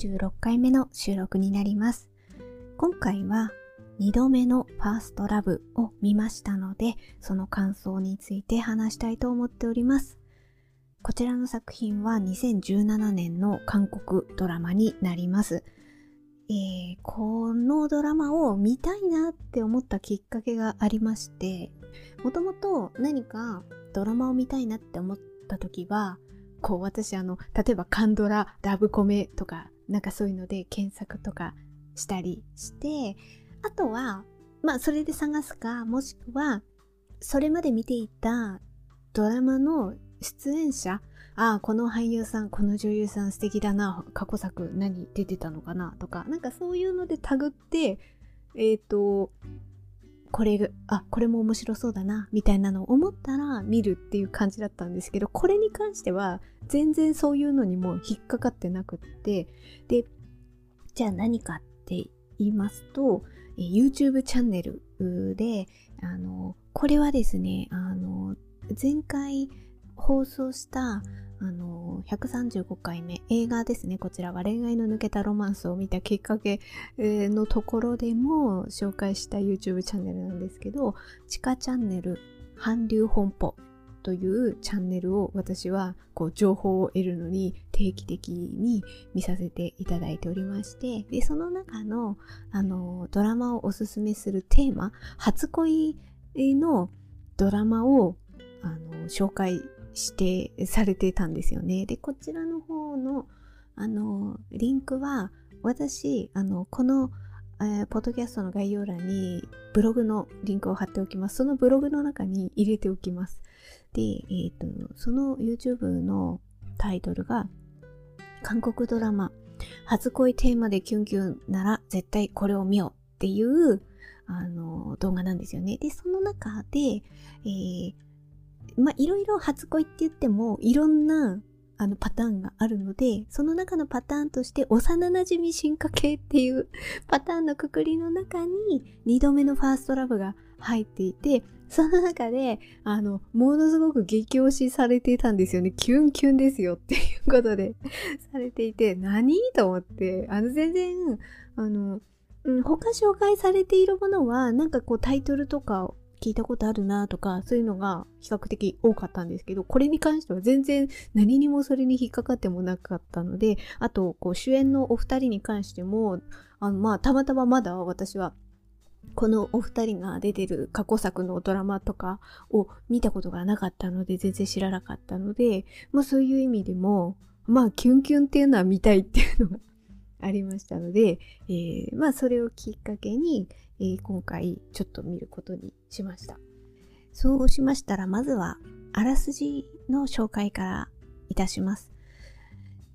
46回目の収録になります。今回は2度目のファーストラブを見ましたので、その感想について話したいと思っております。こちらの作品は2017年の韓国ドラマになります。えー、このドラマを見たいなって思ったきっかけがありまして、もともと何かドラマを見たいなって思った時は、こう私あの、例えばカンドラ、ラブコメとか、なんかそういうので検索とかしたりして、あとは、まあそれで探すか、もしくは、それまで見ていたドラマの出演者、ああ、この俳優さん、この女優さん素敵だな、過去作何出てたのかなとか、なんかそういうのでタグって、えっ、ー、と、これ、あ、これも面白そうだな、みたいなのを思ったら見るっていう感じだったんですけど、これに関しては全然そういうのにも引っかかってなくって、で、じゃあ何かって言いますと、YouTube チャンネルで、あの、これはですね、あの、前回放送したあの、135回目、映画ですね。こちらは恋愛の抜けたロマンスを見たきっかけのところでも紹介した YouTube チャンネルなんですけど、地下チャンネル、韓流本舗というチャンネルを私はこう情報を得るのに定期的に見させていただいておりまして、で、その中のあのドラマをおすすめするテーマ、初恋のドラマをあの紹介してされてたんですよね。で、こちらの方の、あの、リンクは、私、あの、この、えー、ポッドキャストの概要欄にブログのリンクを貼っておきます。そのブログの中に入れておきます。で、えっ、ー、と、その YouTube のタイトルが、韓国ドラマ、初恋テーマでキュンキュンなら絶対これを見ようっていう、あの、動画なんですよね。で、その中で、えー、まあ、いろいろ初恋って言っても、いろんな、あの、パターンがあるので、その中のパターンとして、幼馴染進化系っていう パターンのくくりの中に、二度目のファーストラブが入っていて、その中で、あの、ものすごく激推しされていたんですよね。キュンキュンですよっていうことでされていて、何？と思って、あの、全然、あの、うん、他紹介されているものは、なんかこうタイトルとか聞いたことあるなとか、そういうのが比較的多かったんですけど、これに関しては全然何にもそれに引っかかってもなかったので、あと、こう主演のお二人に関しても、あの、まあ、たまたままだ私はこのお二人が出てる過去作のドラマとかを見たことがなかったので、全然知らなかったので、まあそういう意味でも、まあキュンキュンっていうのは見たいっていうのがありましたので、えー、まあそれをきっかけに、えー、今回ちょっと見ることにしました。そうしましたら、まずはあらすじの紹介からいたします。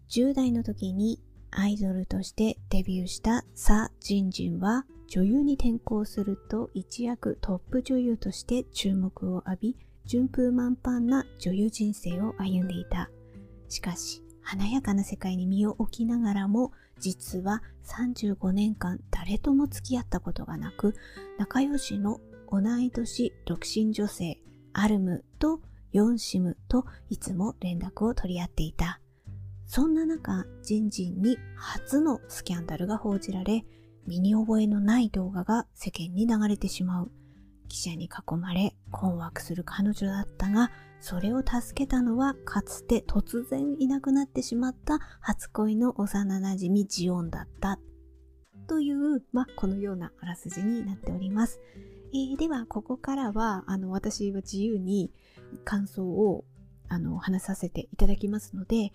10代の時にアイドルとしてデビューしたサ・ジンジンは女優に転向すると一躍トップ女優として注目を浴び順風満帆な女優人生を歩んでいた。しかし華やかな世界に身を置きながらも実は35年間誰とも付き合ったことがなく仲良しの同い年独身女性アルムとヨンシムといつも連絡を取り合っていた。そんな中ジンジンに初のスキャンダルが報じられ身に覚えのない動画が世間に流れてしまう。記者に囲まれ困惑する彼女だったがそれを助けたのはかつて突然いなくなってしまった初恋の幼馴染ジオンだったという、まあ、このようなあらすじになっております。えー、では、ここからは、あの、私は自由に感想をあの話させていただきますので、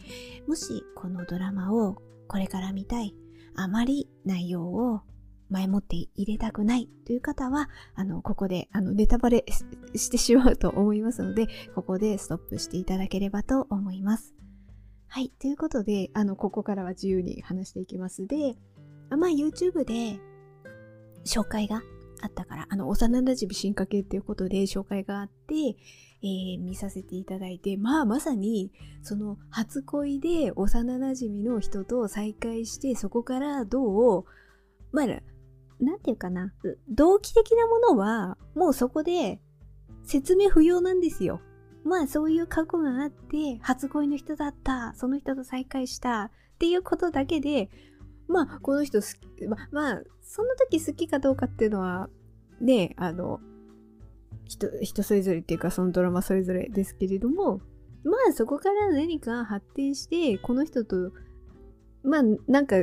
もしこのドラマをこれから見たい、あまり内容を前もって入れたくないという方は、あの、ここで、あの、ネタバレしてしまうと思いますので、ここでストップしていただければと思います。はい。ということで、あの、ここからは自由に話していきますで、まあ、YouTube で紹介があったから、あの、幼馴染進化系っていうことで紹介があって、えー、見させていただいて、まあ、まさに、その、初恋で幼馴染の人と再会して、そこからどう、まあ、なんていうかな、動機的なものは、もうそこで説明不要なんですよ。まあそういう過去があって、初恋の人だった、その人と再会した。っていうことだけで、まあこの人好き、ままあその時好きかどうかっていうのはねあの人人それぞれっていうかそのドラマそれぞれですけれどもまあそこから何か発展してこの人とまあなんか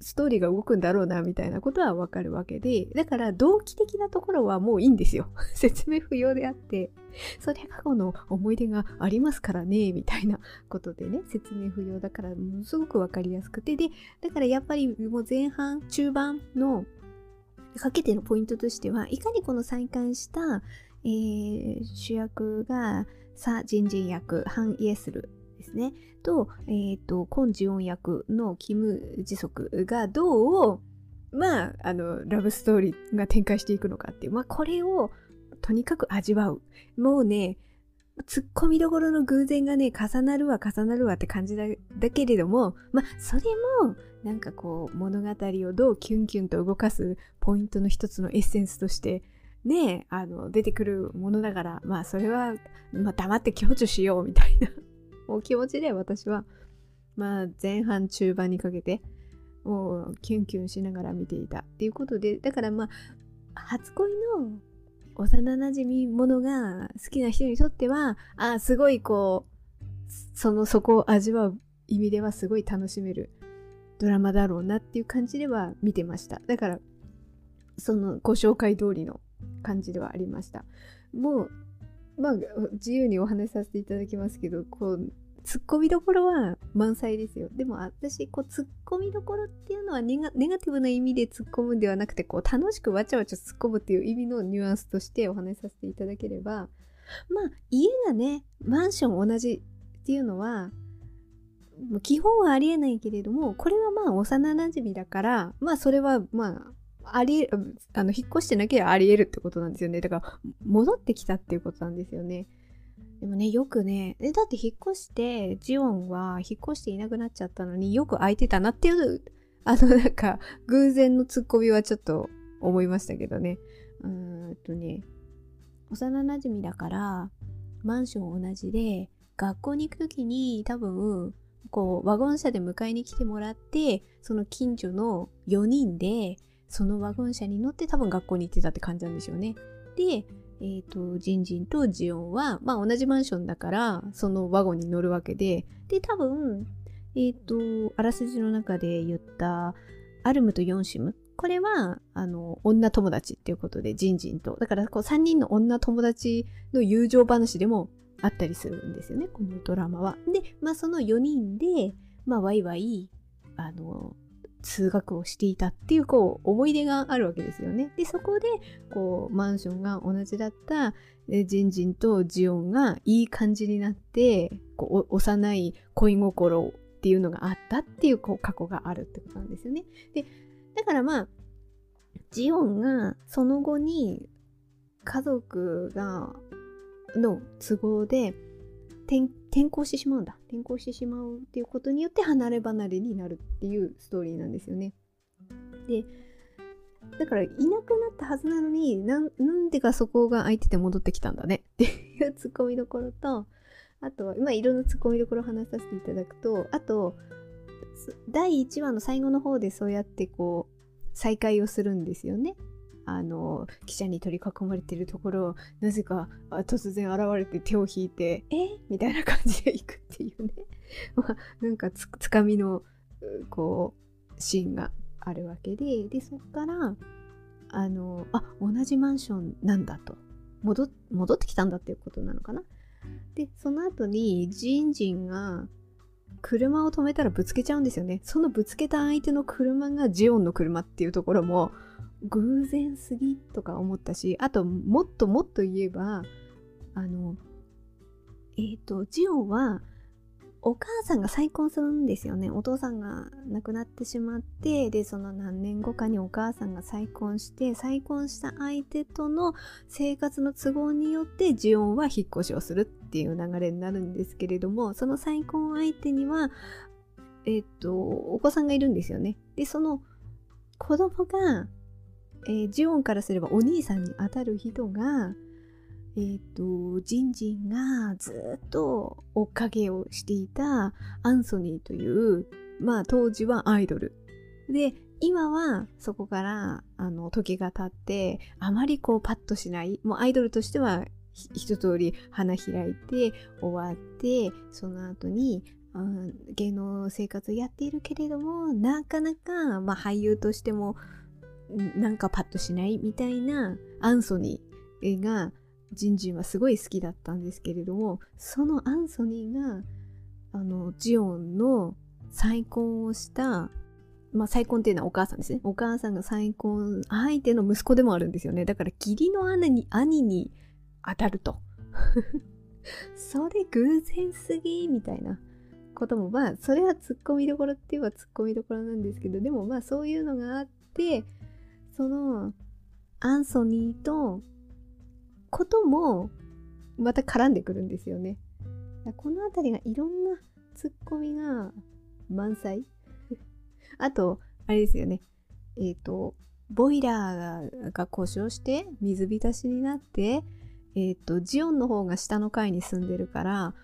ストーリーが動くんだろうなみたいなことはわかるわけでだから動機的なところはもういいんですよ。説明不要であってそれ過去の思い出がありますからねみたいなことでね説明不要だからものすごくわかりやすくてでだからやっぱりもう前半中盤のかけてのポイントとしてはいかにこの再開した、えー、主役がサ・ジンジン役ハン・イエスルですね。と,、えーと、コン・ジオン役のキム・ジソクがどうまああのラブストーリーが展開していくのかっていうまあこれをとにかく味わう。もうね突っ込みどころの偶然がね重なるわ重なるわって感じだだけれどもまあそれもなんかこう物語をどうキュンキュンと動かすポイントの一つのエッセンスとしてねあの出てくるものだからまあそれは、まあ、黙って享受しようみたいな。もう気持ちで私はまあ前半中盤にかけてもうキュンキュンしながら見ていたっていうことでだからまあ初恋の幼なじみものが好きな人にとってはあすごいこうそのそこを味わう意味ではすごい楽しめるドラマだろうなっていう感じでは見てました。だからそのご紹介通りの感じではありました。もうまあ自由にお話しさせていただきますけどこうツッコミどころは満載ですよ。でも私、こう、ツッコミどころっていうのはネガネガティブな意味で突っ込むんではなくて、こう、楽しくわちゃわちゃ突っ込むっていう意味のニュアンスとしてお話しさせていただければ、まあ、家がね、マンション同じっていうのは、基本はありえないけれども、これはまあ、幼馴染だから、まあ、それはまあ、ありあの、引っ越してなければあり得るってことなんですよね。だから、戻ってきたっていうことなんですよね。でもね、よくね、え、だって引っ越して、ジオンは引っ越していなくなっちゃったのによく空いてたなっていう、あのなんか、偶然のツッコミはちょっと思いましたけどね。うーんとね、幼馴染だから、マンション同じで、学校に行く時に多分、こう、ワゴン車で迎えに来てもらって、その近所の4人で、そのワゴン車に乗って多分学校に行ってたって感じなんでしょうね。で、えっ、ー、と、ジンジンとジオンは、まあ同じマンションだから、そのワゴンに乗るわけで、で、多分、えっ、ー、と、あらすじの中で言った、アルムとヨンシム。これは、あの、女友達っていうことで、ジンジンと。だから、こう、3人の女友達の友情話でもあったりするんですよね、このドラマは。で、まあその4人で、まあワイワイ、あの、通学をしていたっていうこう思い出があるわけですよね。でそこでこうマンションが同じだったジンジンとジオンがいい感じになってこう幼い恋心っていうのがあったっていうこう過去があるってことなんですよね。でだからまあジオンがその後に家族がの都合で転転校してしまうんだ転校してしまうっていうことによって離れ離れになるっていうストーリーなんですよね。でだからいなくなったはずなのになんでかそこが空いてて戻ってきたんだね っていうツッコミどころとあとは、まあ、いろんなツッコミどころを話させていただくとあと第1話の最後の方でそうやってこう再会をするんですよね。あの記者に取り囲まれてるところをなぜか突然現れて手を引いて「え？みたいな感じで行くっていうね。まあなんかつつかみのこうシーンがあるわけででそっからあのあ同じマンションなんだと。戻戻ってきたんだっていうことなのかな。でその後にジンジンが車を止めたらぶつけちゃうんですよね。そのぶつけた相手の車がジオンの車っていうところも偶然すぎとか思ったしあともっともっと言えばあのえっ、ー、とジオンはお母さんが再婚するんですよね。お父さんが亡くなってしまってでその何年後かにお母さんが再婚して再婚した相手との生活の都合によってジオンは引っ越しをするっていう流れになるんですけれどもその再婚相手にはえっ、とお子さんがいるんですよね。でその子供がえー、ジオンからすればお兄さんにあたる人が、え、ー、と、ジンジンがずっと追っかけをしていたアンソニーという、まあ当時はアイドル。で、今はそこからあの時が経ってあまりこうパッとしない。もうアイドルとしては一通り花開いて終わってその後に、芸能生活やっているけれどもなかなか、まあ、俳優としてもなんかパッとしないみたいなアンソニーがジンジンはすごい好きだったんですけれどもそのアンソニーがあのジオンの再婚をしたまあ再婚っていうのはお母さんですね。お母さんが再婚相手の息子でもあるんですよね。だから義理の兄に兄に当たると。それ偶然すぎみたいなこともまあそれはツッコミどころって言えばツッコミどころなんですけどでもまあそういうのがあってそのアンソニーとこともまた絡んでくるんですよね。この辺りがいろんなツッコミが満載。あと、あれですよね。えっ、ー、と、ボイラーが故障して水浸しになって、えっ、ー、と、ジオンの方が下の階に住んでるから、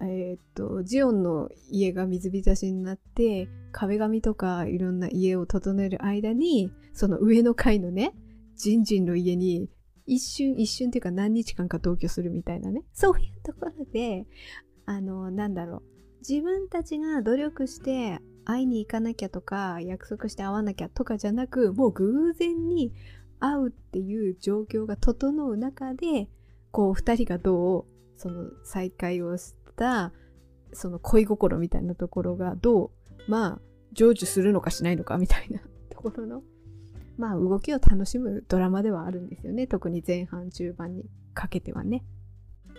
えっ、と、ジオンの家が水浸しになって、壁紙とかいろんな家を整える間に、その上の階のね、ジンジンの家に一瞬一瞬っていうか何日間か同居するみたいなねそういうところであのなんだろう。自分たちが努力して会いに行かなきゃとか約束して会わなきゃとかじゃなくもう偶然に会うっていう状況が整う中でこう2人がどうその再会をしたその恋心みたいなところがどうまあ成就するのかしないのかみたいな ところのまあ動きを楽しむドラマではあるんですよね。特に前半中盤にかけてはね。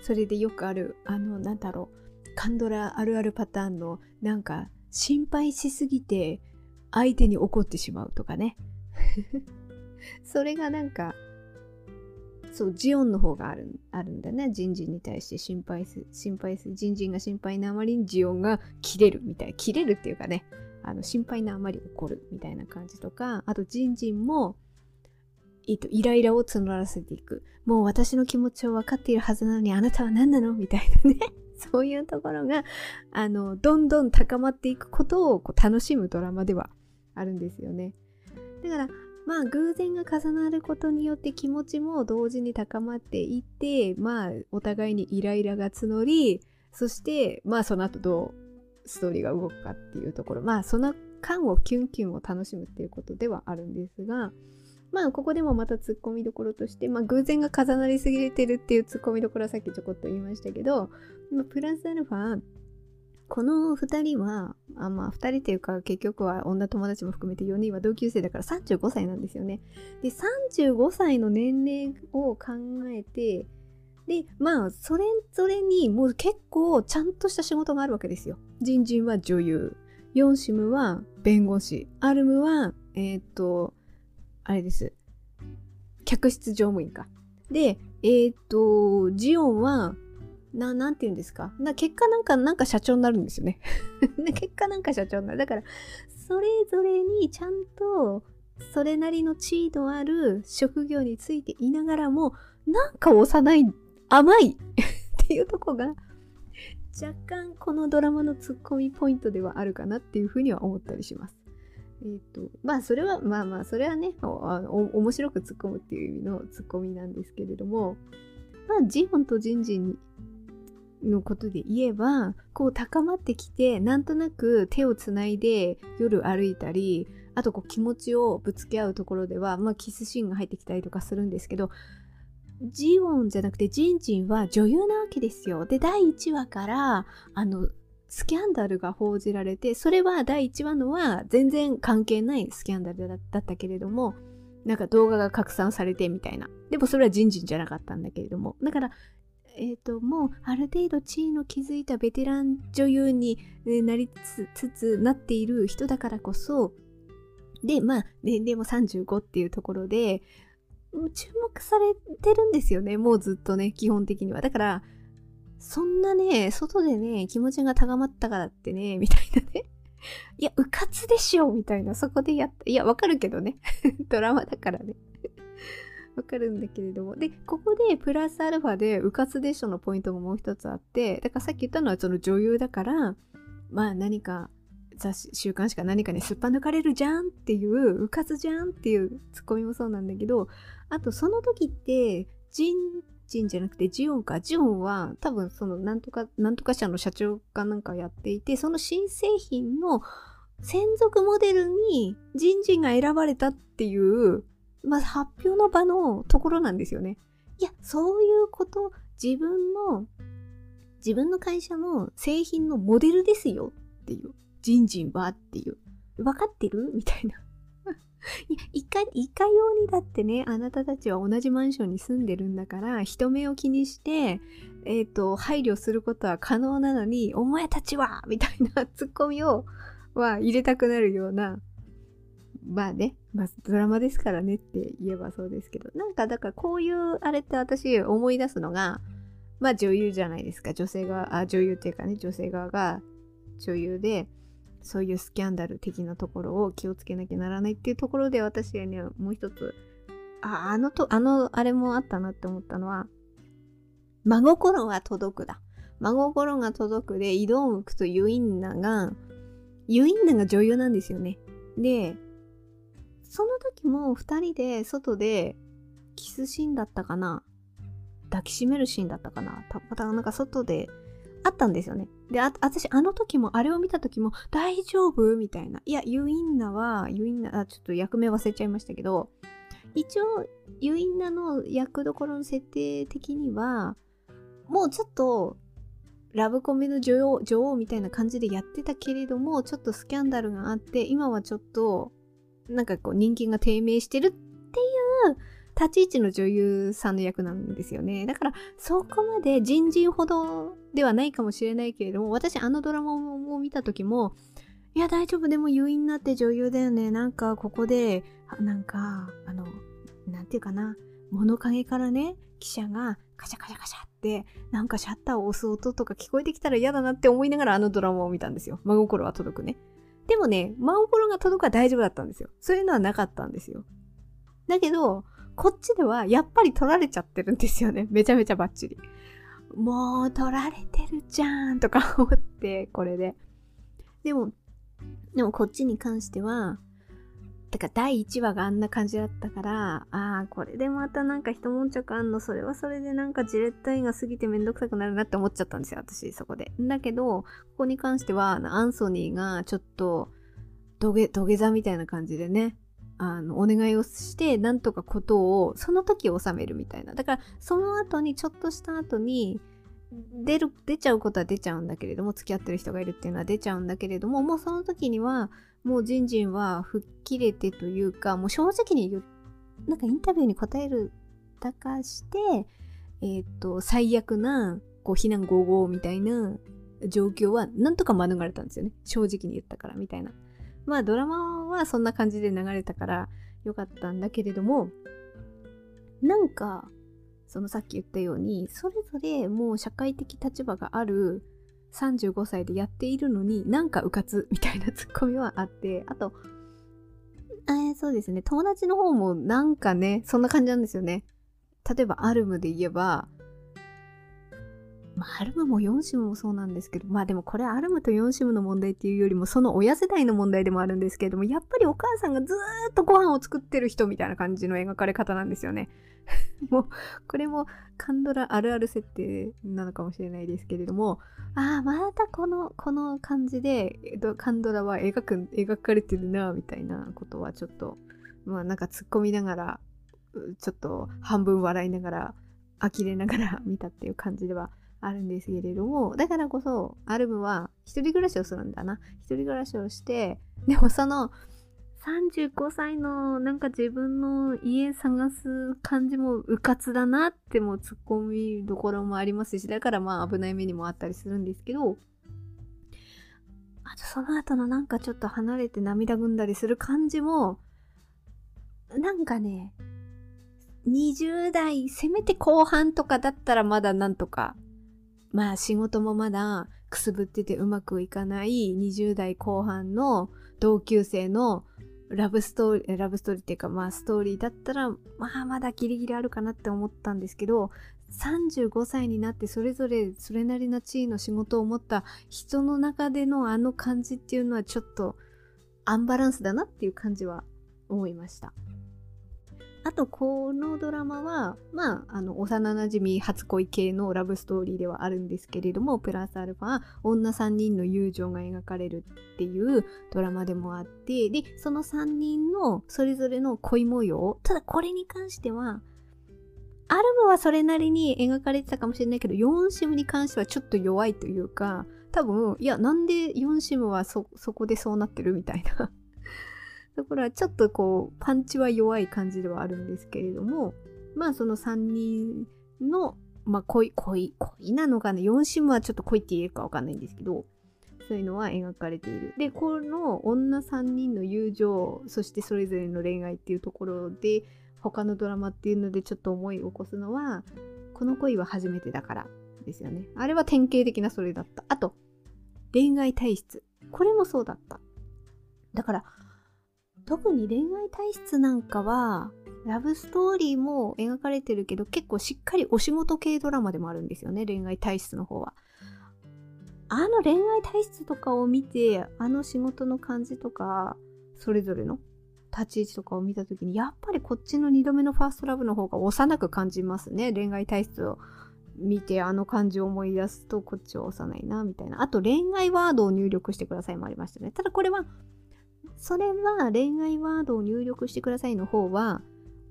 それでよくあるあのなんだろうカンドラあるあるパターンのなんか心配しすぎて相手に怒ってしまうとかね。それがなんかそうジオンの方があるあるんだねジンジンに対して心配す心配すジンジンが心配なあまりにジオンが切れるみたい切れるっていうかねあの心配なあまり起こるみたいな感じとかあとジンジンもえっと、イライラを募らせていく。もう私の気持ちを分かっているはずなのにあなたは何なのみたいなね。そういうところが、あの、どんどん高まっていくことをこう楽しむドラマではあるんですよね。だから、まあ偶然が重なることによって気持ちも同時に高まっていって、まあお互いにイライラが募り、そしてまあその後どうストーリーが動くかっていうところ。まあその間をキュンキュンを楽しむっていうことではあるんですがまあここでもまたツッコミどころとして、まあ、偶然が重なりすぎてるっていうツッコミどころはさっきちょこっと言いましたけど、まあ、プラスアルファこの2人はあまあ2人っていうか結局は女友達も含めて4人は同級生だから35歳なんですよね。で35歳の年齢を考えてで、まあ、それぞれにもう結構ちゃんとした仕事があるわけですよ。ジンジンは女優、ヨンシムは弁護士、アルムは、えっ、と、あれです。客室乗務員か。で、えっ、と、ジオンは、な、なんて言うんですか？な結果なんか、なんか社長になるんですよね。結果なんか社長になる。だから、それぞれにちゃんと、それなりの地位のある職業についていながらも、なんか幼い甘い っていうとこが若干このドラマのツッコミポイントではあるかなっていうふうには思ったりします。えっ、ー、とまあそれはまあまあそれはね面白く突っ込むっていう意味のツッコミなんですけれどもまあジホンとジンジンにのことで言えばこう高まってきてなんとなく手をつないで夜歩いたりあとこう気持ちをぶつけ合うところでは、まあ、キスシーンが入ってきたりとかするんですけどジオンじゃなくてジンジンは女優なわけですよ。で、第1話から、あの、スキャンダルが報じられて、それは第1話のは全然関係ないスキャンダルだったけれども、なんか動画が拡散されてみたいな。でもそれはジンジンじゃなかったんだけれども。だから、えっ、ー、と、もうある程度地位の築いたベテラン女優になりつつなっている人だからこそ、で、まあ、年齢も35っていうところで、注目されてるんですよね。もうずっとね、基本的には。だから、そんなね、外でね、気持ちが高まったからってね、みたいなね。いや、うかつでしょみたいな、そこでやった。いや、わかるけどね。ドラマだからね。わかるんだけれども。で、ここでプラスアルファでうかつでしょのポイントももう一つあって、だからさっき言ったのはその女優だから、まあ何か雑誌週刊誌か何かにすっぱ抜かれるじゃんっていううかつじゃんっていうツッコミもそうなんだけどあとその時ってジンジンじゃなくてジオンかジオンは多分そのなんとかなんとか社の社長かなんかやっていてその新製品の専属モデルにジンジンが選ばれたっていうまあ発表の場のところなんですよね。いやそういうこと自分の自分の会社の製品のモデルですよっていう。ジンジンはっていう。分かってる？みたいな。いや、いか、いかようにだってね、あなたたちは同じマンションに住んでるんだから、人目を気にして、えっ、ー、と、配慮することは可能なのに、お前たちはみたいなツッコミを、は入れたくなるような、まあね、まあ、ドラマですからねって言えばそうですけど、なんかだからこういうあれって私思い出すのが、まあ女優じゃないですか。女性が、あ、女優っていうかね、女性側が女優で、そういうスキャンダル的なところを気をつけなきゃならないっていうところで私はね、もう一つ、あ、あのと、あの、あれもあったなって思ったのは、真心が届くだ。真心が届くで、移動向くとユインナが、ユインナが女優なんですよね。で、その時も二人で外でキスシーンだったかな？抱きしめるシーンだったかな？たまたなんか外であったんですよね。で、あ、私あの時も、あれを見た時も、大丈夫？みたいな。いや、ユインナは、ユインナ、あ、ちょっと役名忘れちゃいましたけど、一応、ユインナの役どころの設定的には、もうちょっと、ラブコメの女王、女王みたいな感じでやってたけれども、ちょっとスキャンダルがあって、今はちょっと、なんかこう人気が低迷してるっていう立ち位置の女優さんの役なんですよね。だからそこまで人人ほどではないかもしれないけれども、私あのドラマを見た時も、いや大丈夫でも優位になって女優だよね。なんかここで、なんか、あの、なんていうかな、物陰からね、記者がカシャカシャカシャって、なんかシャッターを押す音とか聞こえてきたら嫌だなって思いながらあのドラマを見たんですよ。真心は届くね。でもね、真心が届くは大丈夫だったんですよ。そういうのはなかったんですよ。だけど、こっちではやっぱり取られちゃってるんですよね。めちゃめちゃバッチリ。もう取られてるじゃんとか思って、これで。でも、でもこっちに関しては、てか第1話があんな感じだったから、ああ、これでまたなんか一悶着あんの、それはそれでなんかジレッタイが過ぎてめんどくさくなるなって思っちゃったんですよ、私、そこで。だけど、ここに関しては、アンソニーがちょっと、土下、土下座みたいな感じでね、あの、お願いをして、なんとかことを、その時収めるみたいな。だから、その後に、ちょっとした後に、出る、出ちゃうことは出ちゃうんだけれども、付き合ってる人がいるっていうのは出ちゃうんだけれども、もうその時には、もうジンジンは吹っ切れてというか、もう正直に言う、なんかインタビューに答える、だかして、えっ、ー、と、最悪な、こう、避難合々みたいな状況は、なんとか免れたんですよね。正直に言ったから、みたいな。まあドラマはそんな感じで流れたからよかったんだけれどもなんかそのさっき言ったようにそれぞれもう社会的立場がある35歳でやっているのになんかうかつみたいなツッコミはあってあとえ、そうですね。友達の方もなんかねそんな感じなんですよね。例えばアルムで言えばまあ、アルムも4シムもそうなんですけど、まあでもこれアルムと4シムの問題っていうよりもその親世代の問題でもあるんですけれども、やっぱりお母さんがずーっとご飯を作ってる人みたいな感じの描かれ方なんですよね。もう、これもカンドラあるある設定なのかもしれないですけれども、ああ、またこの、この感じで、カンドラは描く、描かれてるな、みたいなことはちょっと、まあなんか突っ込みながら、ちょっと半分笑いながら、呆れながら見たっていう感じではあるんですけれども、だからこそ、アルムは一人暮らしをするんだな。一人暮らしをして、でもその、35歳のなんか自分の家探す感じもうかつだなっても突っ込みどころもありますし、だからまあ危ない目にもあったりするんですけど、あとその後のなんかちょっと離れて涙ぐんだりする感じも、なんかね、20代、せめて後半とかだったらまだなんとかまあ仕事もまだくすぶっててうまくいかない20代後半の同級生のラブストーリー、ラブストーリーっていうかまあストーリーだったらまあまだギリギリあるかなって思ったんですけど35歳になってそれぞれそれなりな地位の仕事を持った人の中でのあの感じっていうのはちょっとアンバランスだなっていう感じは思いました。あと、このドラマは、まあ、あの、幼馴染初恋系のラブストーリーではあるんですけれども、プラスアルファ、女3人の友情が描かれるっていうドラマでもあって、で、その3人のそれぞれの恋模様、ただこれに関しては、アルムはそれなりに描かれてたかもしれないけど、4シムに関してはちょっと弱いというか、多分、いや、なんで4シムは、そこでそうなってるみたいな。だからちょっとこう、パンチは弱い感じではあるんですけれども、まあその3人の、まあ恋、恋、恋なのかな ?4 シムはちょっと恋って言えるかわかんないんですけど、そういうのは描かれている。で、この女3人の友情、そしてそれぞれの恋愛っていうところで、他のドラマっていうのでちょっと思い起こすのは、この恋は初めてだからですよね。あれは典型的なそれだった。あと、恋愛体質。これもそうだった。だから、特に恋愛体質なんかは、ラブストーリーも描かれてるけど、結構しっかりお仕事系ドラマでもあるんですよね、恋愛体質の方は。あの恋愛体質とかを見て、あの仕事の感じとか、それぞれの立ち位置とかを見た時に、やっぱりこっちの2度目のファーストラブの方が幼く感じますね。恋愛体質を見て、あの感じを思い出すと、こっちは幼いな、みたいな。あと、恋愛ワードを入力してくださいもありましたね。ただこれは、それは恋愛ワードを入力してくださいの方は、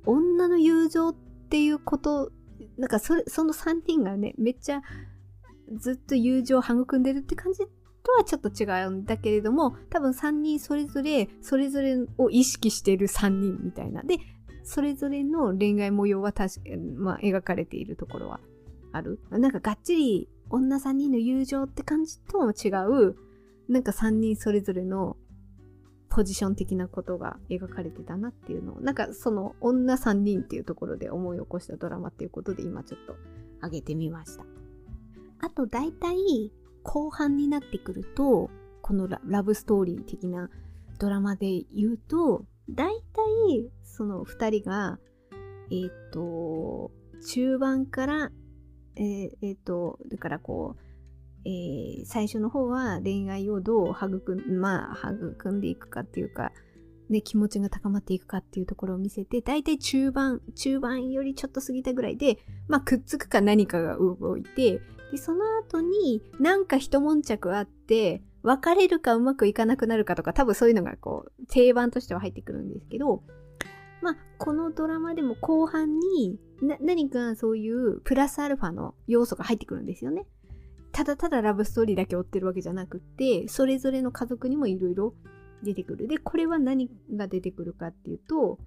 女の友情っていうこと、なんかそ、その3人がね、めっちゃずっと友情を育んでるって感じとはちょっと違うんだけれども、多分3人それぞれ、それぞれを意識している3人みたいな。で、それぞれの恋愛模様は確か、まあ、描かれているところはある。なんかがっちり女3人の友情って感じとも違う、なんか3人それぞれのポジション的なことが描かれてたなっていうのを、なんかその女3人っていうところで思い起こしたドラマっていうことで今ちょっと上げてみました。あと大体後半になってくると、このラブストーリー的なドラマで言うと、大体その2人が、えっ、ー、と、中盤から、えっ、ー、えー、と、だからこう、えー、最初の方は恋愛をどう育ん,、まあ、育んでいくかっていうか、ね、気持ちが高まっていくかっていうところを見せて、大体中盤、中盤よりちょっと過ぎたぐらいで、まあ、くっつくか何かが動いて、で、その後になんか一悶着あって、別れるかうまくいかなくなるかとか、多分そういうのがこう、定番としては入ってくるんですけど、まあ、このドラマでも後半に何かそういうプラスアルファの要素が入ってくるんですよね。ただただラブストーリーだけ追ってるわけじゃなくて、それぞれの家族にもいろいろ出てくる。で、これは何が出てくるかっていうと、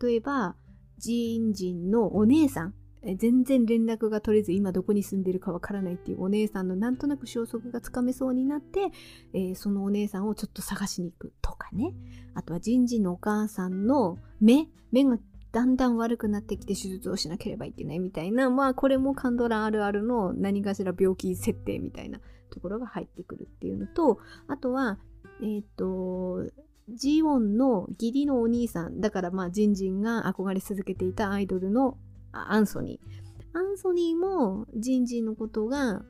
例えば、ジーンジンのお姉さん、全然連絡が取れず今どこに住んでるかわからないっていうお姉さんのなんとなく消息がつかめそうになって、えー、そのお姉さんをちょっと探しに行くとかね。あとはジンジンのお母さんの目、目がだんだん悪くなってきて手術をしなければいけないみたいな、まあこれもカンドラあるあるの何かしら病気設定みたいなところが入ってくるっていうのと、あとは、えっ、ー、と、ジオンの義理のお兄さん、だからまあジンジンが憧れ続けていたアイドルのアンソニー。アンソニーもジンジンのことが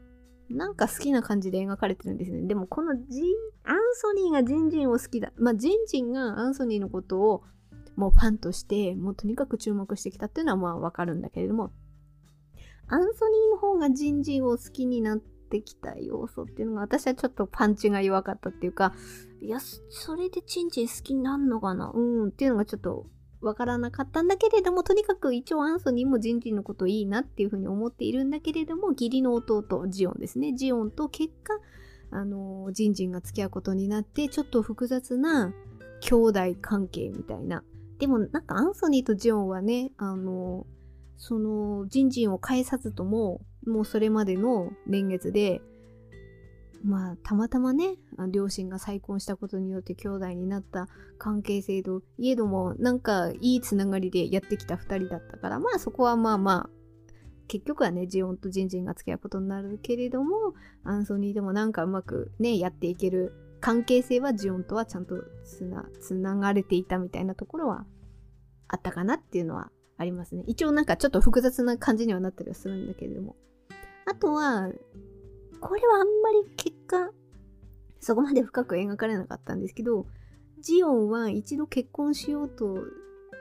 なんか好きな感じで描かれてるんですね。でもこのジン、アンソニーがジンジンを好きだ。まあジンジンがアンソニーのことをもうファンとしてもうとにかく注目してきたっていうのはまあわかるんだけれどもアンソニーの方がジンジンを好きになってきた要素っていうのが私はちょっとパンチが弱かったっていうかいやそれでジンジン好きになるのかな？うんっていうのがちょっとわからなかったんだけれども、とにかく一応アンソニーもジンジンのこといいなっていうふうに思っているんだけれども、義理の弟、ジオンですね。ジオンと結果、あの、ジンジンが付き合うことになって、ちょっと複雑な兄弟関係みたいなでもなんかアンソニーとジオンはね、あの、そのジンジンを返さずとも、もうそれまでの年月で、まあ、たまたまね、両親が再婚したことによって兄弟になった関係性といえども、なんかいいつながりでやってきた2人だったから、まあそこはまあまあ、結局はね、ジオンとジンジンが付き合うことになるけれども、アンソニーでもなんかうまくね、やっていける関係性はジオンとはちゃんとつなつながれていたみたいなところはあったかなっていうのはありますね。一応なんかちょっと複雑な感じにはなったりはするんだけれども。あとは、これはあんまり結果、そこまで深く描かれなかったんですけど、ジオンは一度結婚しようと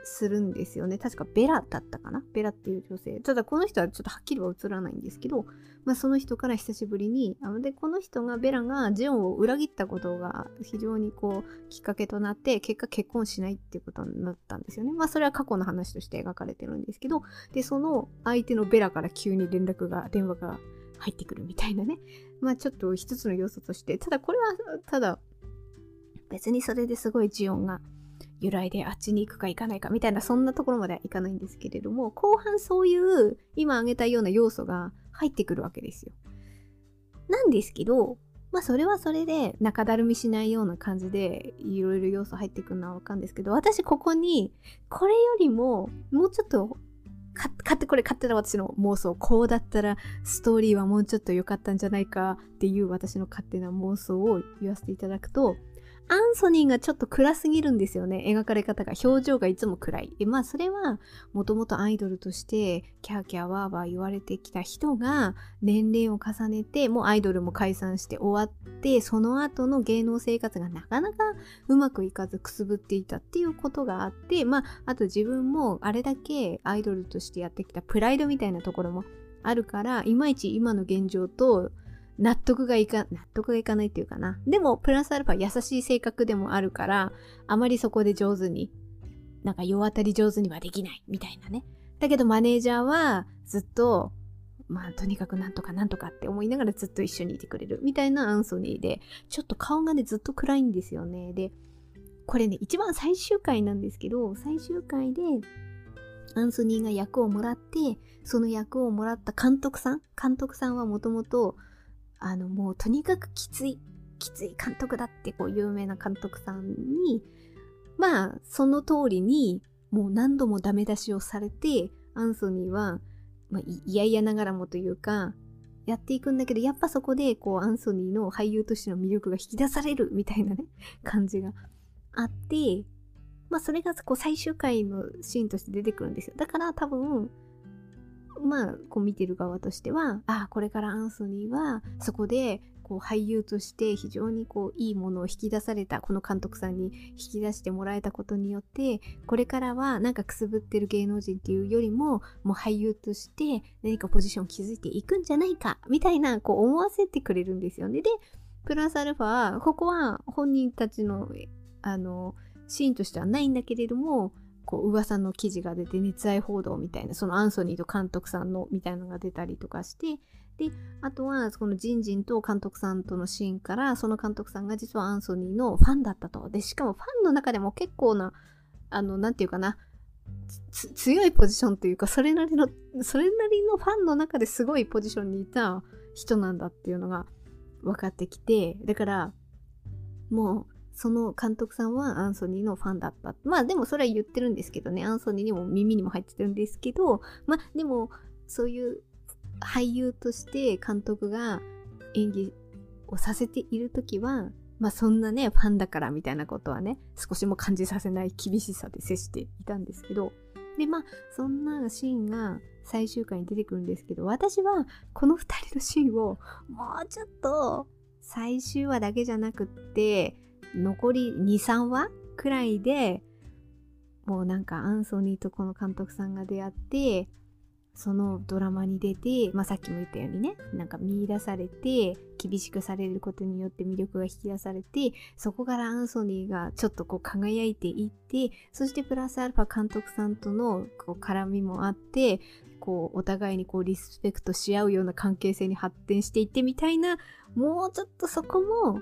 するんですよね。確かベラだったかな？ベラっていう女性。ただこの人はちょっとはっきりは映らないんですけど、まあ、その人から久しぶりに、あので、この人がベラがジオンを裏切ったことが非常にこうきっかけとなって、結果結婚しないっていうことになったんですよね。まあそれは過去の話として描かれてるんですけど、で、その相手のベラから急に連絡が、電話が入ってくるみたいなね。まあちょっと一つの要素として、ただこれは、ただ、別にそれですごいジオンが由来であっちに行くか行かないかみたいなそんなところまではいかないんですけれども後半そういう今挙げたような要素が入ってくるわけですよ。なんですけどまあそれはそれで中だるみしないような感じでいろいろ要素入ってくるのはわかるんですけど私ここにこれよりももうちょっと勝手これ勝手な私の妄想こうだったらストーリーはもうちょっと良かったんじゃないかっていう私の勝手な妄想を言わせていただくとアンソニーがちょっと暗すぎるんですよね。描かれ方が。表情がいつも暗い。まあそれはもともとアイドルとしてキャーキャーワーワー言われてきた人が年齢を重ねてもうアイドルも解散して終わってその後の芸能生活がなかなかうまくいかずくすぶっていたっていうことがあってまああと自分もあれだけアイドルとしてやってきたプライドみたいなところもあるからいまいち今の現状と納得がいか、納得がいかないっていうかな。でも、プラスアルファ優しい性格でもあるから、あまりそこで上手に、なんか世当たり上手にはできないみたいなね。だけどマネージャーはずっと、まあとにかくなんとかなんとかって思いながらずっと一緒にいてくれるみたいなアンソニーで、ちょっと顔がねずっと暗いんですよね。で、これね、一番最終回なんですけど、最終回で、アンソニーが役をもらって、その役をもらった監督さん監督さんはもともと、あのもうとにかくきついきつい監督だってこう有名な監督さんにまあその通りにもう何度もダメ出しをされてアンソニーは、まあ、嫌々ながらもというかやっていくんだけどやっぱそこでこうアンソニーの俳優としての魅力が引き出されるみたいなね 感じがあってまあそれがこう最終回のシーンとして出てくるんですよ。だから多分まあ、こう見てる側としては、あ、これからアンソニーは、そこで、こう俳優として非常にこういいものを引き出されたこの監督さんに引き出してもらえたことによってこれからはなんかくすぶってる芸能人っていうよりももう俳優として何かポジションを築いていくんじゃないかみたいなこう思わせてくれるんですよね。でプラスアルファここは本人たちのあのシーンとしてはないんだけれどもこう噂の記事が出て熱愛報道みたいなそのアンソニーと監督さんのみたいなのが出たりとかしてであとはこのジンジンと監督さんとのシーンからその監督さんが実はアンソニーのファンだったと。でしかもファンの中でも結構なあの何て言うかな強いポジションというかそれなりのそれなりのファンの中ですごいポジションにいた人なんだっていうのが分かってきてだからもうその監督さんはアンソニーのファンだった。まあでもそれは言ってるんですけどね、アンソニーにも耳にも入ってるんですけど、まあでもそういう俳優として監督が演技をさせている時は、まあそんなね、ファンだからみたいなことはね、少しも感じさせない厳しさで接していたんですけど、でまあそんなシーンが最終回に出てくるんですけど、私はこの2人のシーンをもうちょっと最終話だけじゃなくって、残り2、3話くらいでもうなんかアンソニーとこの監督さんが出会ってそのドラマに出て、まあ、さっきも言ったようにねなんか見出されて厳しくされることによって魅力が引き出されてそこからアンソニーがちょっとこう輝いていってそしてプラスアルファ監督さんとのこう絡みもあってこうお互いにこうリスペクトし合うような関係性に発展していってみたいなもうちょっとそこも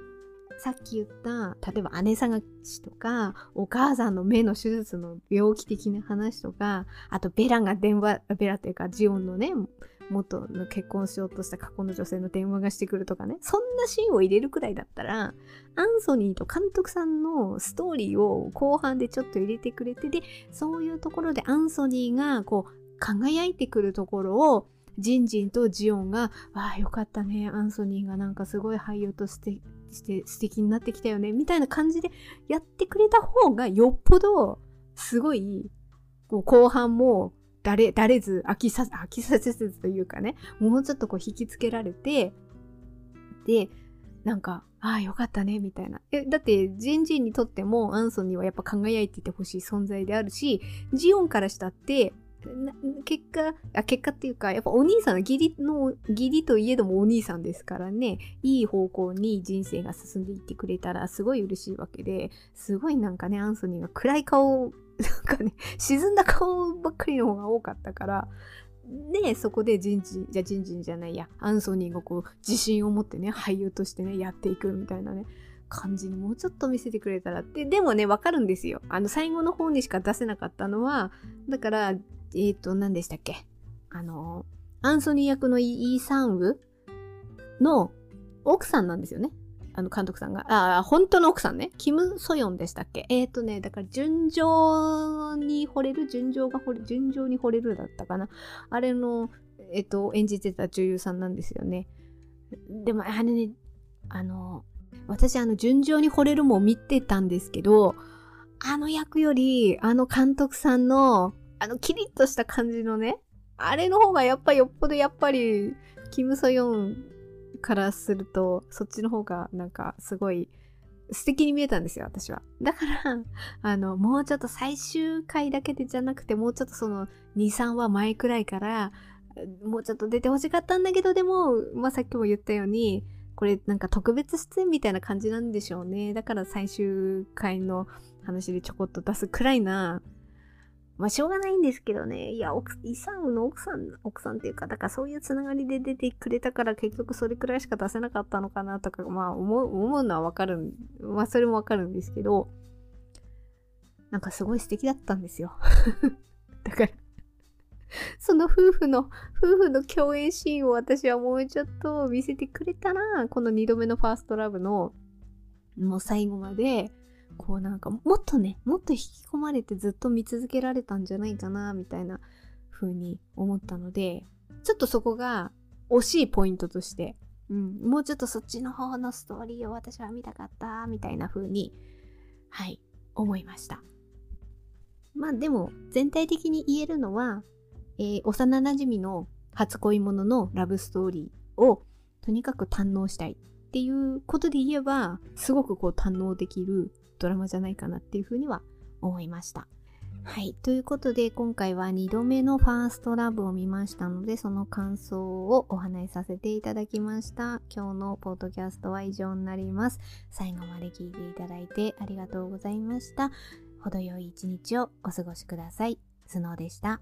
さっき言った例えば姉探しとかお母さんの目の手術の病気的な話とかあとベラが電話ベラっていうかジオンのね元の結婚しようとした過去の女性の電話がしてくるとかねそんなシーンを入れるくらいだったらアンソニーと監督さんのストーリーを後半でちょっと入れてくれてでそういうところでアンソニーがこう輝いてくるところをジンジンとジオンが「わあよかったねアンソニーがなんかすごい俳優としてして素敵になってきたよねみたいな感じでやってくれた方がよっぽどすごいこう後半もだれ、だれず、飽きさ、飽きさせずというかね、もうちょっとこう引きつけられて、で、なんか、ああ、よかったね、みたいな。え、だって、ジンジンにとっても、アンソニーはやっぱ輝いててほしい存在であるし、ジオンからしたって、結果あ、結果っていうか、やっぱお兄さん、義理の、義理といえどもお兄さんですからね、いい方向に人生が進んでいってくれたらすごい嬉しいわけで、すごいなんかね、アンソニーが暗い顔、なんかね、沈んだ顔ばっかりの方が多かったから、で、そこでジンジン、じゃジンジンじゃないや、アンソニーがこう、自信を持ってね、俳優としてね、やっていくみたいなね、感じにもうちょっと見せてくれたらって、でもね、わかるんですよ。あの、最後の方にしか出せなかったのは、だから、えっ、ー、と、何でしたっけ？あの、アンソニー役のイーサンウの奥さんなんですよね。あの監督さんが。ああ、本当の奥さんね。キム・ソヨンでしたっけ？えっ、ー、とね、だから純情に惚れる、純情が惚れ、純情に惚れるだったかな。あれの、えっ、ー、と、演じてた女優さんなんですよね。でも、あれね、あの、私、あの、純情に惚れるも見てたんですけど、あの役より、あの監督さんの、あの、キリッとした感じのね、あれの方がやっぱよっぽどやっぱり、キム・ソヨンからすると、そっちの方がなんかすごい素敵に見えたんですよ、私は。だから、あの、もうちょっと最終回だけでじゃなくて、もうちょっとその2、3話前くらいから、もうちょっと出てほしかったんだけど、でも、まあ、さっきも言ったように、これなんか特別出演みたいな感じなんでしょうね。だから最終回の話でちょこっと出すくらいなまあ、しょうがないんですけどね。いや、イサウの奥さん、奥さんっていうか、だからそういうつながりで出てくれたから結局それくらいしか出せなかったのかなとか、まあ思う、思うのはわかるまあそれもわかるんですけど、なんかすごい素敵だったんですよ。だからその夫婦の、夫婦の共演シーンを私はもうちょっと見せてくれたら、この2度目のファーストラブの、もう最後まで、こうなんかもっとねもっと引き込まれてずっと見続けられたんじゃないかなみたいな風に思ったのでちょっとそこが惜しいポイントとして、うん、もうちょっとそっちの方のストーリーを私は見たかったみたいな風にはい思いました。まあでも全体的に言えるのは、えー、幼なじみの初恋者のラブストーリーをとにかく堪能したいっていうことで言えばすごくこう堪能できるドラマじゃないかなっていうふうには思いました。はい。ということで、今回は2度目のファーストラブを見ましたので、その感想をお話しさせていただきました。今日のポッドキャストは以上になります。最後まで聞いていただいてありがとうございました。程よい一日をお過ごしください。スノーでした。